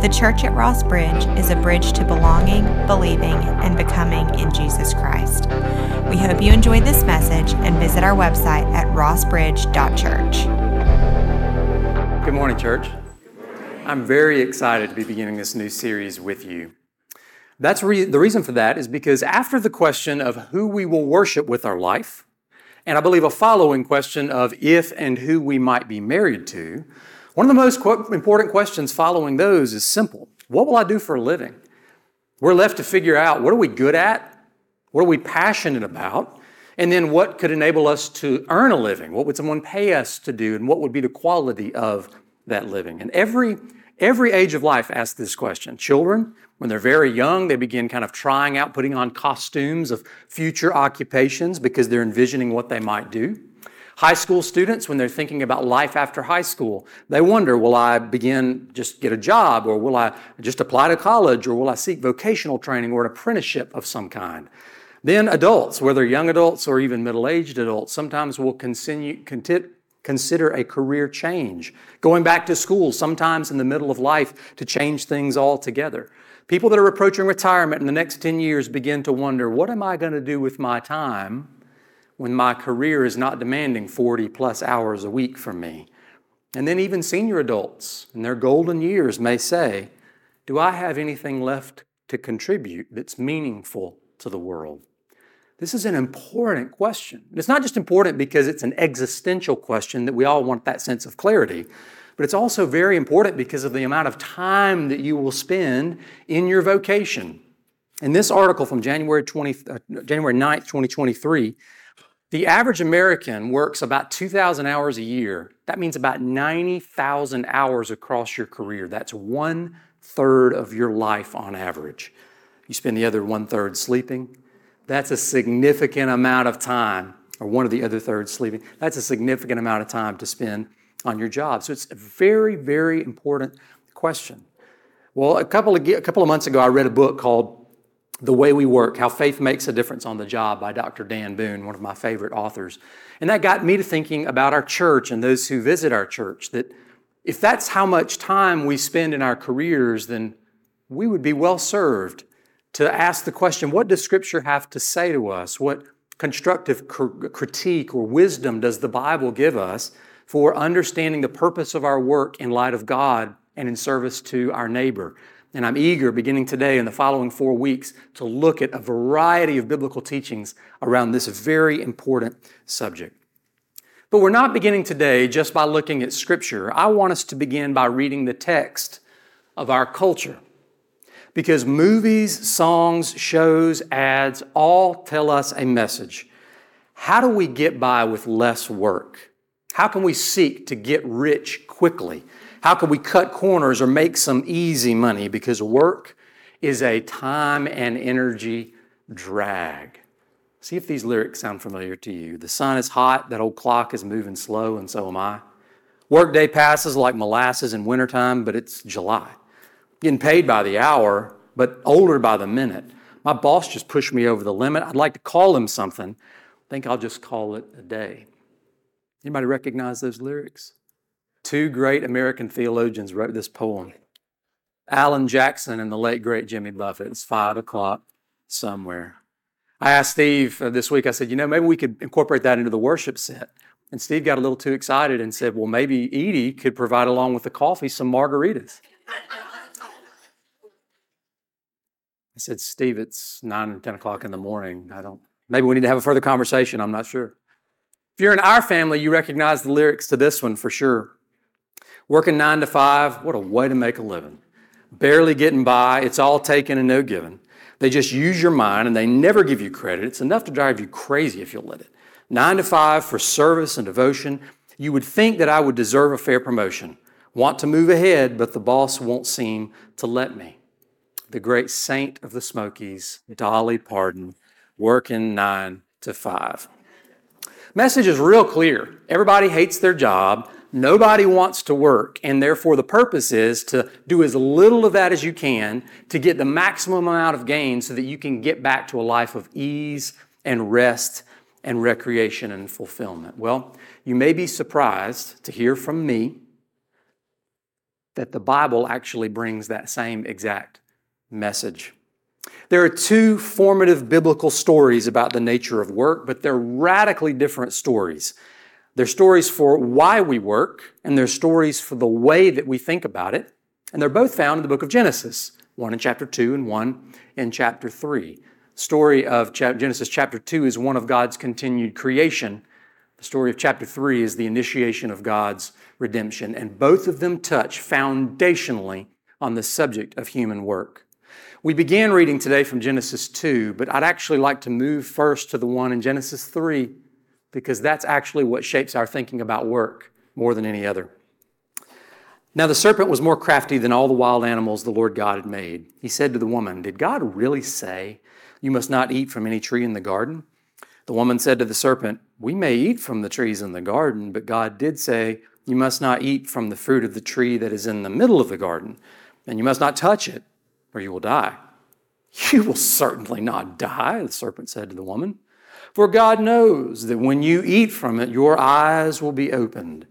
The church at Ross Bridge is a bridge to belonging, believing, and becoming in Jesus Christ. We hope you enjoyed this message and visit our website at rossbridge.church. Good morning, church. I'm very excited to be beginning this new series with you. That's re- the reason for that is because after the question of who we will worship with our life, and I believe a following question of if and who we might be married to, one of the most important questions following those is simple What will I do for a living? We're left to figure out what are we good at? What are we passionate about? And then what could enable us to earn a living? What would someone pay us to do? And what would be the quality of that living? And every, every age of life asks this question. Children, when they're very young, they begin kind of trying out, putting on costumes of future occupations because they're envisioning what they might do. High school students, when they're thinking about life after high school, they wonder, will I begin just get a job or will I just apply to college or will I seek vocational training or an apprenticeship of some kind? Then adults, whether young adults or even middle-aged adults, sometimes will continue, consider a career change, going back to school sometimes in the middle of life to change things altogether. People that are approaching retirement in the next 10 years begin to wonder, what am I going to do with my time when my career is not demanding 40 plus hours a week from me. And then even senior adults in their golden years may say, Do I have anything left to contribute that's meaningful to the world? This is an important question. It's not just important because it's an existential question that we all want that sense of clarity, but it's also very important because of the amount of time that you will spend in your vocation. In this article from January, 20, uh, January 9th, 2023, the average American works about 2,000 hours a year. That means about 90,000 hours across your career. That's one third of your life on average. You spend the other one third sleeping. That's a significant amount of time, or one of the other thirds sleeping. That's a significant amount of time to spend on your job. So it's a very, very important question. Well, a couple of, a couple of months ago, I read a book called the Way We Work How Faith Makes a Difference on the Job by Dr. Dan Boone, one of my favorite authors. And that got me to thinking about our church and those who visit our church that if that's how much time we spend in our careers, then we would be well served to ask the question what does Scripture have to say to us? What constructive critique or wisdom does the Bible give us for understanding the purpose of our work in light of God and in service to our neighbor? And I'm eager, beginning today and the following four weeks, to look at a variety of biblical teachings around this very important subject. But we're not beginning today just by looking at Scripture. I want us to begin by reading the text of our culture. Because movies, songs, shows, ads all tell us a message. How do we get by with less work? How can we seek to get rich quickly? How can we cut corners or make some easy money? Because work is a time and energy drag. See if these lyrics sound familiar to you. The sun is hot, that old clock is moving slow, and so am I. Workday passes like molasses in wintertime, but it's July. Getting paid by the hour, but older by the minute. My boss just pushed me over the limit. I'd like to call him something. I think I'll just call it a day. Anybody recognize those lyrics? Two great American theologians wrote this poem Alan Jackson and the late great Jimmy Buffett. It's five o'clock somewhere. I asked Steve uh, this week, I said, you know, maybe we could incorporate that into the worship set. And Steve got a little too excited and said, well, maybe Edie could provide along with the coffee some margaritas. I said, Steve, it's nine or 10 o'clock in the morning. I don't, maybe we need to have a further conversation. I'm not sure. If you're in our family, you recognize the lyrics to this one for sure. Working nine to five, what a way to make a living. Barely getting by, it's all taken and no given. They just use your mind and they never give you credit. It's enough to drive you crazy if you'll let it. Nine to five for service and devotion. You would think that I would deserve a fair promotion. Want to move ahead, but the boss won't seem to let me. The great saint of the Smokies, Dolly Parton, working nine to five. Message is real clear. Everybody hates their job. Nobody wants to work, and therefore the purpose is to do as little of that as you can to get the maximum amount of gain so that you can get back to a life of ease and rest and recreation and fulfillment. Well, you may be surprised to hear from me that the Bible actually brings that same exact message. There are two formative biblical stories about the nature of work, but they're radically different stories. They're stories for why we work, and they're stories for the way that we think about it. And they're both found in the book of Genesis, one in chapter 2 and one in chapter 3. The story of Genesis chapter 2 is one of God's continued creation. The story of chapter 3 is the initiation of God's redemption, and both of them touch foundationally on the subject of human work. We began reading today from Genesis 2, but I'd actually like to move first to the one in Genesis 3 because that's actually what shapes our thinking about work more than any other. Now, the serpent was more crafty than all the wild animals the Lord God had made. He said to the woman, Did God really say, You must not eat from any tree in the garden? The woman said to the serpent, We may eat from the trees in the garden, but God did say, You must not eat from the fruit of the tree that is in the middle of the garden, and you must not touch it or you will die. You will certainly not die, the serpent said to the woman. For God knows that when you eat from it, your eyes will be opened,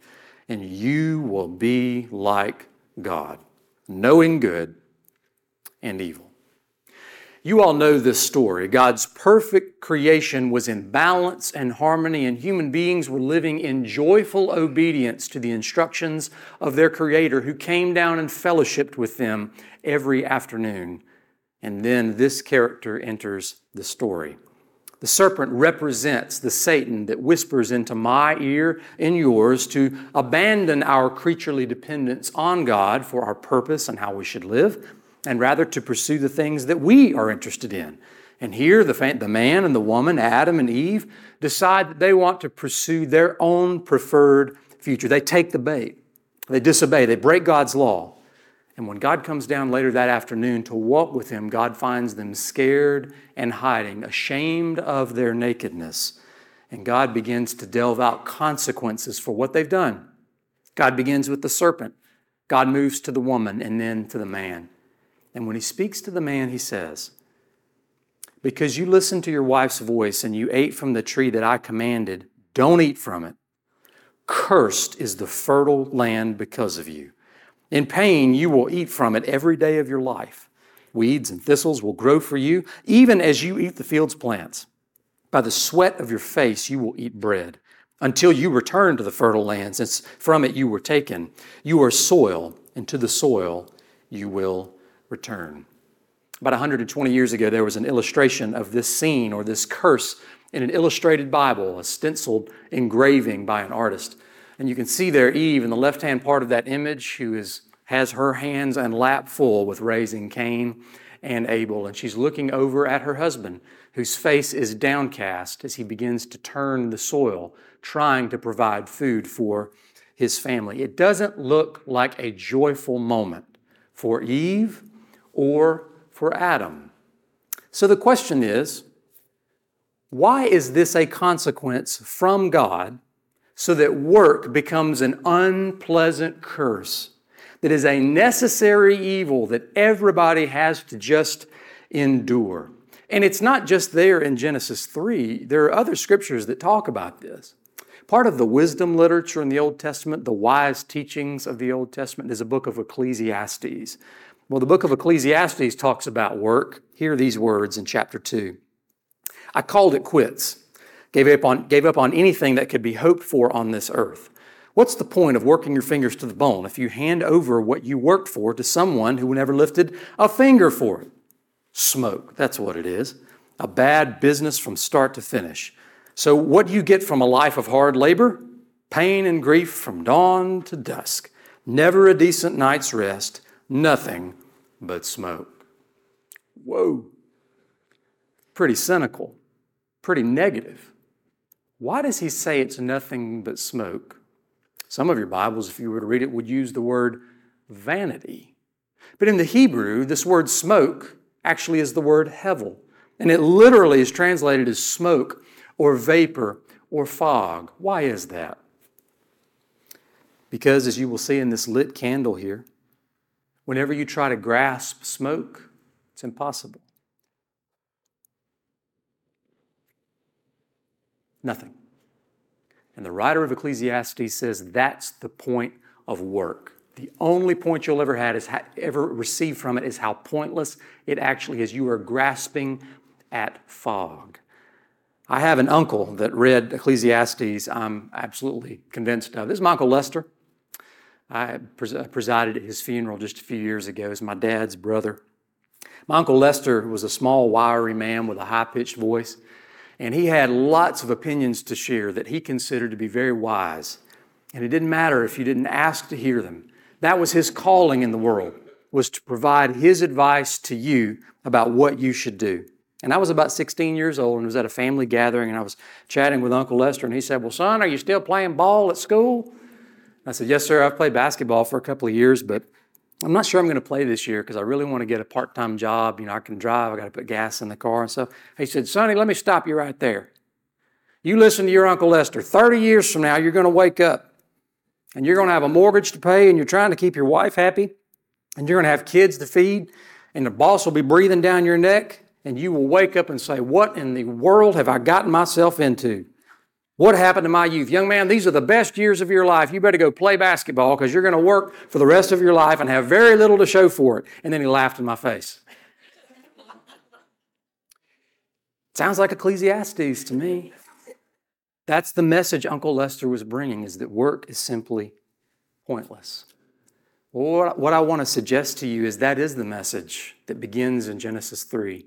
and you will be like God, knowing good and evil. You all know this story. God's perfect creation was in balance and harmony, and human beings were living in joyful obedience to the instructions of their Creator, who came down and fellowshipped with them every afternoon. And then this character enters the story. The serpent represents the Satan that whispers into my ear and yours to abandon our creaturely dependence on God for our purpose and how we should live, and rather to pursue the things that we are interested in. And here, the, the man and the woman, Adam and Eve, decide that they want to pursue their own preferred future. They take the bait, they disobey, they break God's law. And when God comes down later that afternoon to walk with him, God finds them scared and hiding, ashamed of their nakedness. And God begins to delve out consequences for what they've done. God begins with the serpent. God moves to the woman and then to the man. And when he speaks to the man, he says, Because you listened to your wife's voice and you ate from the tree that I commanded, don't eat from it. Cursed is the fertile land because of you. In pain, you will eat from it every day of your life. Weeds and thistles will grow for you, even as you eat the field's plants. By the sweat of your face, you will eat bread until you return to the fertile land, since from it you were taken. You are soil, and to the soil you will return. About 120 years ago, there was an illustration of this scene or this curse in an illustrated Bible, a stenciled engraving by an artist. And you can see there Eve in the left hand part of that image, who is, has her hands and lap full with raising Cain and Abel. And she's looking over at her husband, whose face is downcast as he begins to turn the soil, trying to provide food for his family. It doesn't look like a joyful moment for Eve or for Adam. So the question is why is this a consequence from God so that work becomes an unpleasant curse that is a necessary evil that everybody has to just endure. And it's not just there in Genesis 3, there are other scriptures that talk about this. Part of the wisdom literature in the Old Testament, the wise teachings of the Old Testament, is a book of Ecclesiastes. Well, the book of Ecclesiastes talks about work. Hear these words in chapter 2. I called it quits gave up on, gave up on anything that could be hoped for on this earth. What's the point of working your fingers to the bone if you hand over what you worked for to someone who never lifted a finger for it? Smoke, that's what it is. A bad business from start to finish. So, what do you get from a life of hard labor? Pain and grief from dawn to dusk. Never a decent night's rest. Nothing but smoke. Whoa. Pretty cynical, pretty negative. Why does he say it's nothing but smoke? Some of your Bibles, if you were to read it, would use the word vanity. But in the Hebrew, this word smoke actually is the word hevel. And it literally is translated as smoke or vapor or fog. Why is that? Because, as you will see in this lit candle here, whenever you try to grasp smoke, it's impossible. Nothing. And the writer of Ecclesiastes says that's the point of work. The only point you'll ever had is ever receive from it is how pointless it actually is. You are grasping at fog. I have an uncle that read Ecclesiastes. I'm absolutely convinced of. This is my uncle Lester. I pres- uh, presided at his funeral just a few years ago. He's my dad's brother. My uncle Lester was a small, wiry man with a high pitched voice, and he had lots of opinions to share that he considered to be very wise. And it didn't matter if you didn't ask to hear them. That was his calling in the world, was to provide his advice to you about what you should do. And I was about 16 years old and was at a family gathering and I was chatting with Uncle Lester and he said, Well, son, are you still playing ball at school? I said, Yes, sir. I've played basketball for a couple of years, but I'm not sure I'm going to play this year because I really want to get a part time job. You know, I can drive, I got to put gas in the car and stuff. He said, Sonny, let me stop you right there. You listen to your Uncle Lester. 30 years from now, you're going to wake up and you're going to have a mortgage to pay and you're trying to keep your wife happy and you're going to have kids to feed and the boss will be breathing down your neck and you will wake up and say, What in the world have I gotten myself into? What happened to my youth? Young man, these are the best years of your life. You better go play basketball because you're going to work for the rest of your life and have very little to show for it. And then he laughed in my face. Sounds like Ecclesiastes to me. That's the message Uncle Lester was bringing is that work is simply pointless. What I want to suggest to you is that is the message that begins in Genesis 3.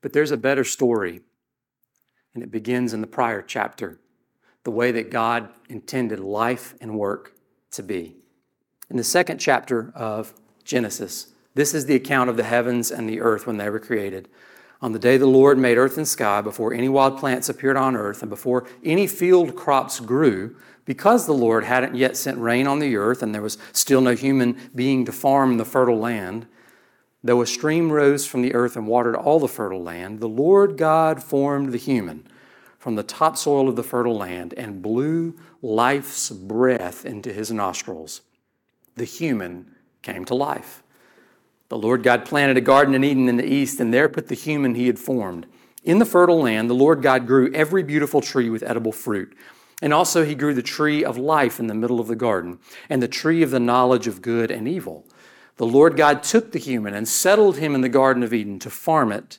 But there's a better story, and it begins in the prior chapter the way that God intended life and work to be. In the second chapter of Genesis, this is the account of the heavens and the earth when they were created. On the day the Lord made earth and sky, before any wild plants appeared on earth, and before any field crops grew, because the Lord hadn't yet sent rain on the earth, and there was still no human being to farm the fertile land, Though a stream rose from the earth and watered all the fertile land, the Lord God formed the human from the topsoil of the fertile land and blew life's breath into his nostrils. The human came to life. The Lord God planted a garden in Eden in the east, and there put the human he had formed. In the fertile land, the Lord God grew every beautiful tree with edible fruit. And also, he grew the tree of life in the middle of the garden, and the tree of the knowledge of good and evil. The Lord God took the human and settled him in the Garden of Eden to farm it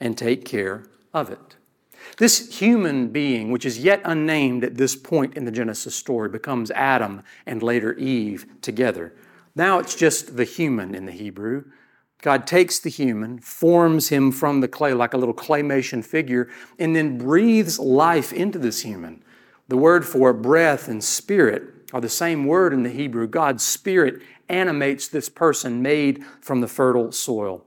and take care of it. This human being, which is yet unnamed at this point in the Genesis story, becomes Adam and later Eve together. Now it's just the human in the Hebrew. God takes the human, forms him from the clay like a little claymation figure, and then breathes life into this human. The word for breath and spirit are the same word in the Hebrew. God's spirit animates this person made from the fertile soil.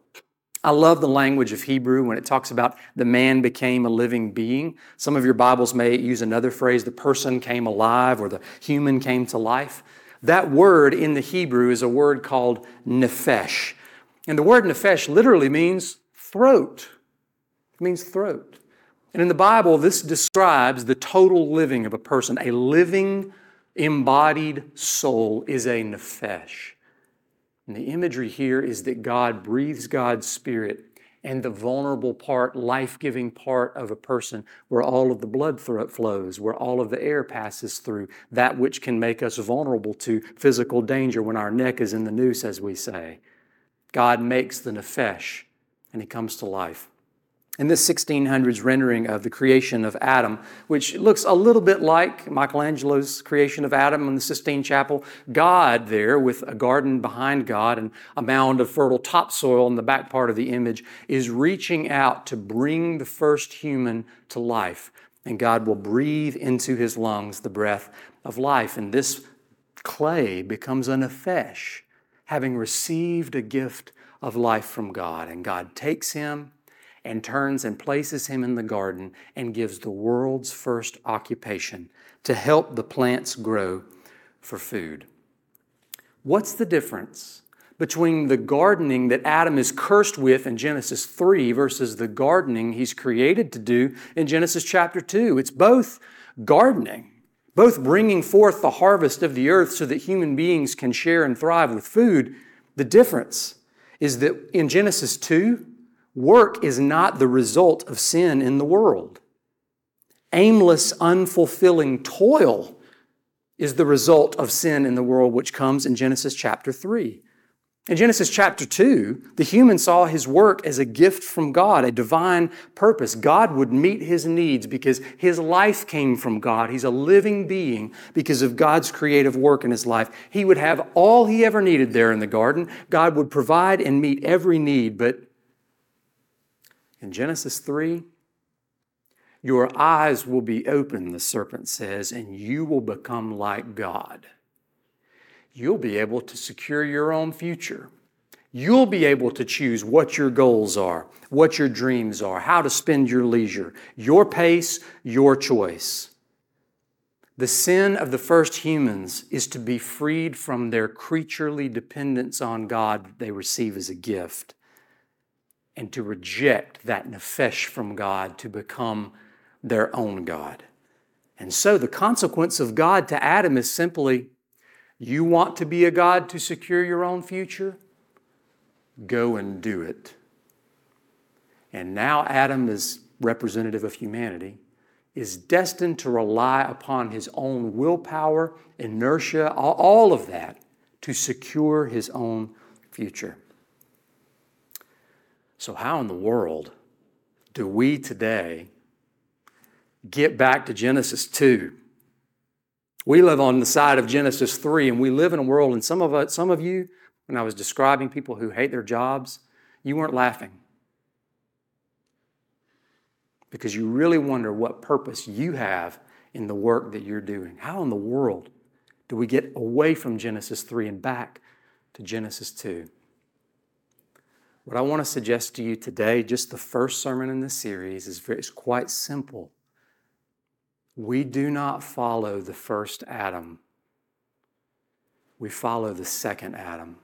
I love the language of Hebrew when it talks about the man became a living being. Some of your Bibles may use another phrase, the person came alive or the human came to life. That word in the Hebrew is a word called nephesh. And the word nephesh literally means throat. It means throat. And in the Bible, this describes the total living of a person. A living, embodied soul is a nephesh. And the imagery here is that God breathes God's Spirit and the vulnerable part, life giving part of a person, where all of the blood flows, where all of the air passes through, that which can make us vulnerable to physical danger when our neck is in the noose, as we say. God makes the nephesh and he comes to life in this 1600s rendering of the creation of Adam, which looks a little bit like Michelangelo's creation of Adam in the Sistine Chapel, God there with a garden behind God and a mound of fertile topsoil in the back part of the image is reaching out to bring the first human to life. And God will breathe into his lungs the breath of life. And this clay becomes a nephesh, having received a gift of life from God. And God takes him and turns and places him in the garden and gives the world's first occupation to help the plants grow for food. What's the difference between the gardening that Adam is cursed with in Genesis 3 versus the gardening he's created to do in Genesis chapter 2? It's both gardening, both bringing forth the harvest of the earth so that human beings can share and thrive with food. The difference is that in Genesis 2, Work is not the result of sin in the world. Aimless, unfulfilling toil is the result of sin in the world, which comes in Genesis chapter 3. In Genesis chapter 2, the human saw his work as a gift from God, a divine purpose. God would meet his needs because his life came from God. He's a living being because of God's creative work in his life. He would have all he ever needed there in the garden. God would provide and meet every need. But in Genesis 3, your eyes will be open, the serpent says, and you will become like God you'll be able to secure your own future. You'll be able to choose what your goals are, what your dreams are, how to spend your leisure, your pace, your choice. The sin of the first humans is to be freed from their creaturely dependence on God that they receive as a gift and to reject that nefesh from God to become their own God. And so the consequence of God to Adam is simply you want to be a God to secure your own future? Go and do it. And now Adam is representative of humanity, is destined to rely upon his own willpower, inertia, all of that to secure his own future. So, how in the world do we today get back to Genesis 2 we live on the side of Genesis 3, and we live in a world, and some of, us, some of you, when I was describing people who hate their jobs, you weren't laughing. Because you really wonder what purpose you have in the work that you're doing. How in the world do we get away from Genesis 3 and back to Genesis 2? What I want to suggest to you today, just the first sermon in this series, is, very, quite simple. We do not follow the first Adam, we follow the second Adam.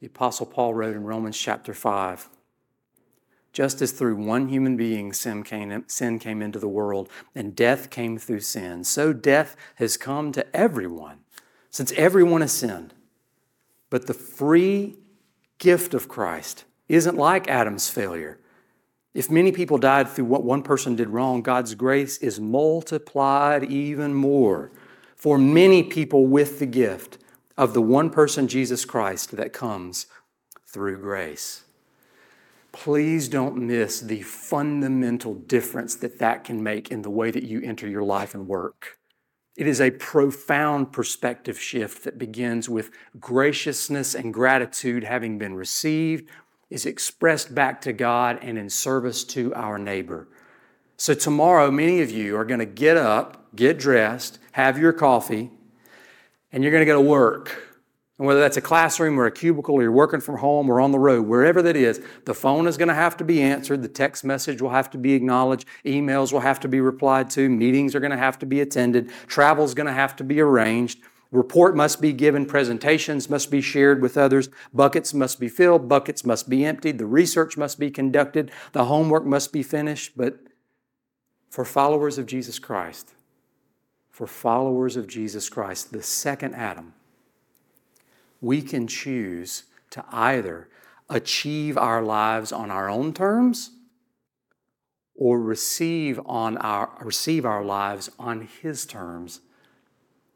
The Apostle Paul wrote in Romans chapter 5 just as through one human being sin came, sin came into the world and death came through sin, so death has come to everyone, since everyone has sinned. But the free gift of Christ isn't like Adam's failure. If many people died through what one person did wrong, God's grace is multiplied even more for many people with the gift of the one person, Jesus Christ, that comes through grace. Please don't miss the fundamental difference that that can make in the way that you enter your life and work. It is a profound perspective shift that begins with graciousness and gratitude having been received is expressed back to God and in service to our neighbor. So, tomorrow, many of you are going to get up, get dressed, have your coffee, and you're going to go to work. And whether that's a classroom or a cubicle or you're working from home or on the road, wherever that is, the phone is going to have to be answered, the text message will have to be acknowledged, emails will have to be replied to, meetings are going to have to be attended, travel is going to have to be arranged. Report must be given, presentations must be shared with others, buckets must be filled, buckets must be emptied, the research must be conducted, the homework must be finished. But for followers of Jesus Christ, for followers of Jesus Christ, the second Adam, we can choose to either achieve our lives on our own terms or receive, on our, receive our lives on His terms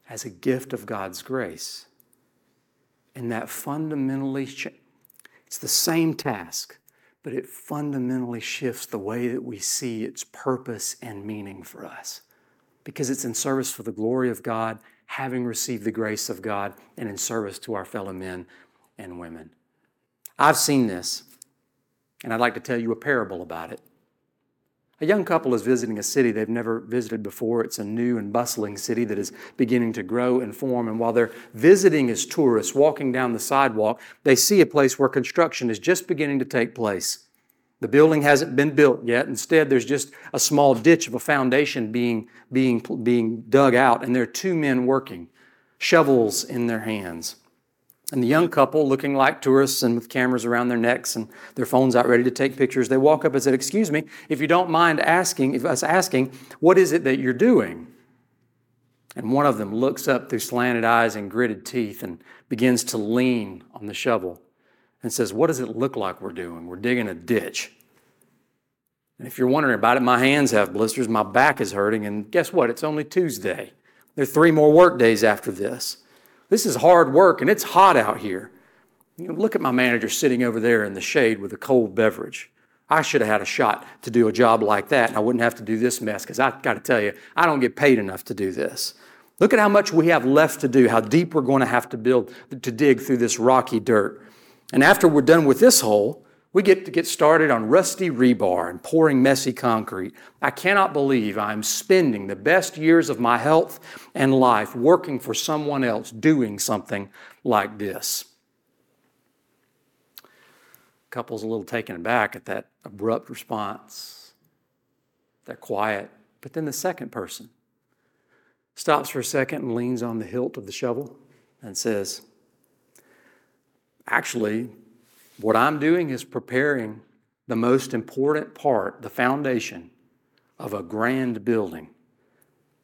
as a gift of God's grace. And that fundamentally, it's the same task, but it fundamentally shifts the way that we see its purpose and meaning for us. Because it's in service for the glory of God, having received the grace of God, and in service to our fellow men and women. I've seen this, and I'd like to tell you a parable about it. A young couple is visiting a city they've never visited before. It's a new and bustling city that is beginning to grow and form. And while they're visiting as tourists, walking down the sidewalk, they see a place where construction is just beginning to take place. The building hasn't been built yet. Instead, there's just a small ditch of a foundation being, being, being dug out, and there are two men working, shovels in their hands. And the young couple, looking like tourists and with cameras around their necks and their phones out ready to take pictures, they walk up and said, Excuse me, if you don't mind asking, if us asking, what is it that you're doing? And one of them looks up through slanted eyes and gritted teeth and begins to lean on the shovel and says, What does it look like we're doing? We're digging a ditch. And if you're wondering about it, my hands have blisters, my back is hurting, and guess what? It's only Tuesday. There are three more work days after this. This is hard work and it's hot out here. You know, look at my manager sitting over there in the shade with a cold beverage. I should have had a shot to do a job like that, and I wouldn't have to do this mess because I've got to tell you, I don't get paid enough to do this. Look at how much we have left to do, how deep we're going to have to build to dig through this rocky dirt. And after we're done with this hole, we get to get started on rusty rebar and pouring messy concrete. I cannot believe I'm spending the best years of my health and life working for someone else doing something like this. Couple's a little taken aback at that abrupt response, They're quiet. But then the second person stops for a second and leans on the hilt of the shovel and says, Actually, what I'm doing is preparing the most important part, the foundation of a grand building.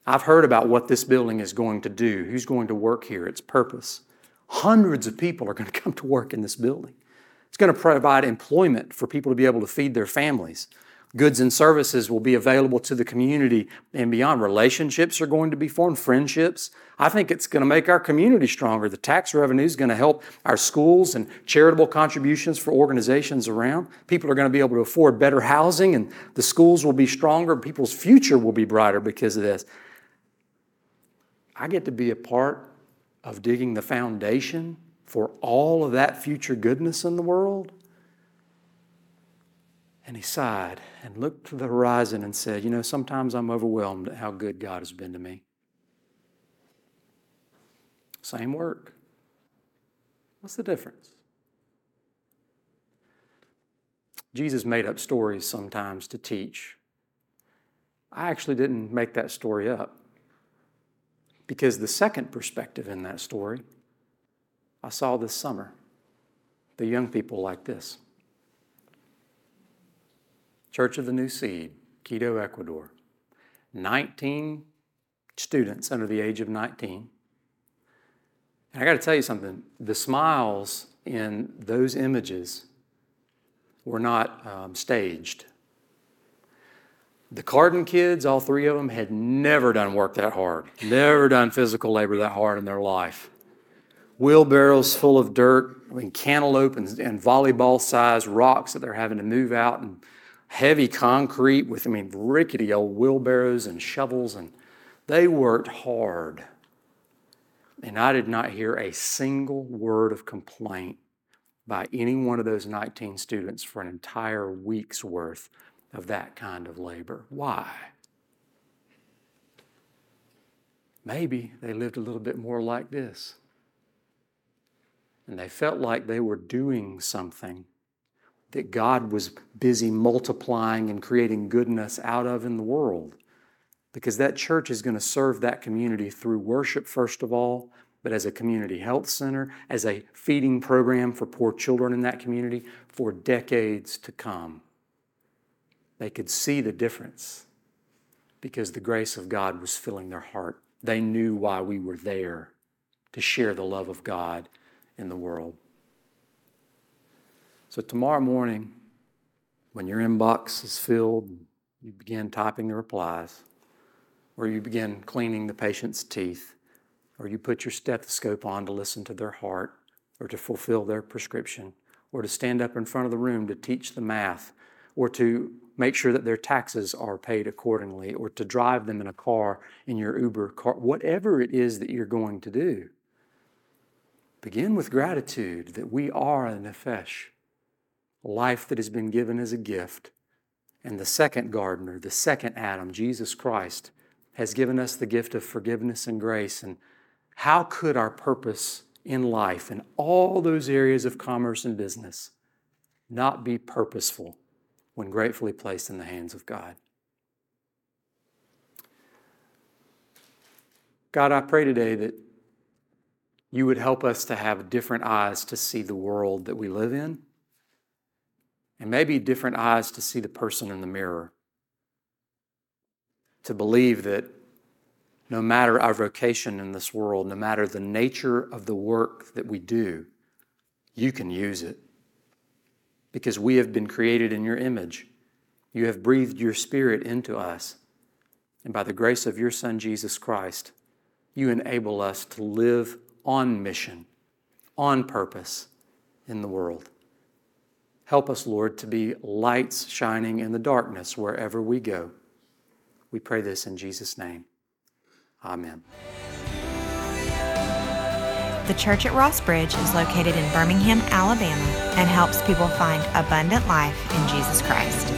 I've heard about what this building is going to do, who's going to work here, its purpose. Hundreds of people are going to come to work in this building. It's going to provide employment for people to be able to feed their families. Goods and services will be available to the community and beyond. Relationships are going to be formed, friendships. I think it's going to make our community stronger. The tax revenue is going to help our schools and charitable contributions for organizations around. People are going to be able to afford better housing, and the schools will be stronger. People's future will be brighter because of this. I get to be a part of digging the foundation for all of that future goodness in the world? And he sighed and looked to the horizon and said, You know, sometimes I'm overwhelmed at how good God has been to me. Same work. What's the difference? Jesus made up stories sometimes to teach. I actually didn't make that story up because the second perspective in that story I saw this summer. The young people like this Church of the New Seed, Quito, Ecuador. 19 students under the age of 19. And I got to tell you something the smiles in those images were not um, staged. The Carden kids, all three of them, had never done work that hard, never done physical labor that hard in their life wheelbarrows full of dirt, I mean, cantaloupe and, and volleyball sized rocks that they're having to move out, and heavy concrete with, I mean, rickety old wheelbarrows and shovels. And they worked hard. And I did not hear a single word of complaint by any one of those 19 students for an entire week's worth of that kind of labor. Why? Maybe they lived a little bit more like this and they felt like they were doing something that God was busy multiplying and creating goodness out of in the world. Because that church is going to serve that community through worship, first of all, but as a community health center, as a feeding program for poor children in that community for decades to come. They could see the difference because the grace of God was filling their heart. They knew why we were there to share the love of God in the world. So, tomorrow morning, when your inbox is filled, you begin typing the replies, or you begin cleaning the patient's teeth, or you put your stethoscope on to listen to their heart, or to fulfill their prescription, or to stand up in front of the room to teach the math, or to make sure that their taxes are paid accordingly, or to drive them in a car in your Uber car, whatever it is that you're going to do. Begin with gratitude that we are a nefesh, life that has been given as a gift. And the second gardener, the second Adam, Jesus Christ, has given us the gift of forgiveness and grace. And how could our purpose in life, in all those areas of commerce and business, not be purposeful when gratefully placed in the hands of God? God, I pray today that you would help us to have different eyes to see the world that we live in, and maybe different eyes to see the person in the mirror. To believe that no matter our vocation in this world, no matter the nature of the work that we do, you can use it. Because we have been created in your image. You have breathed your spirit into us. And by the grace of your Son, Jesus Christ, you enable us to live on mission, on purpose in the world. Help us, Lord, to be lights shining in the darkness wherever we go. We pray this in Jesus' name. Amen. The church at Ross Bridge is located in Birmingham, Alabama, and helps people find abundant life in Jesus Christ.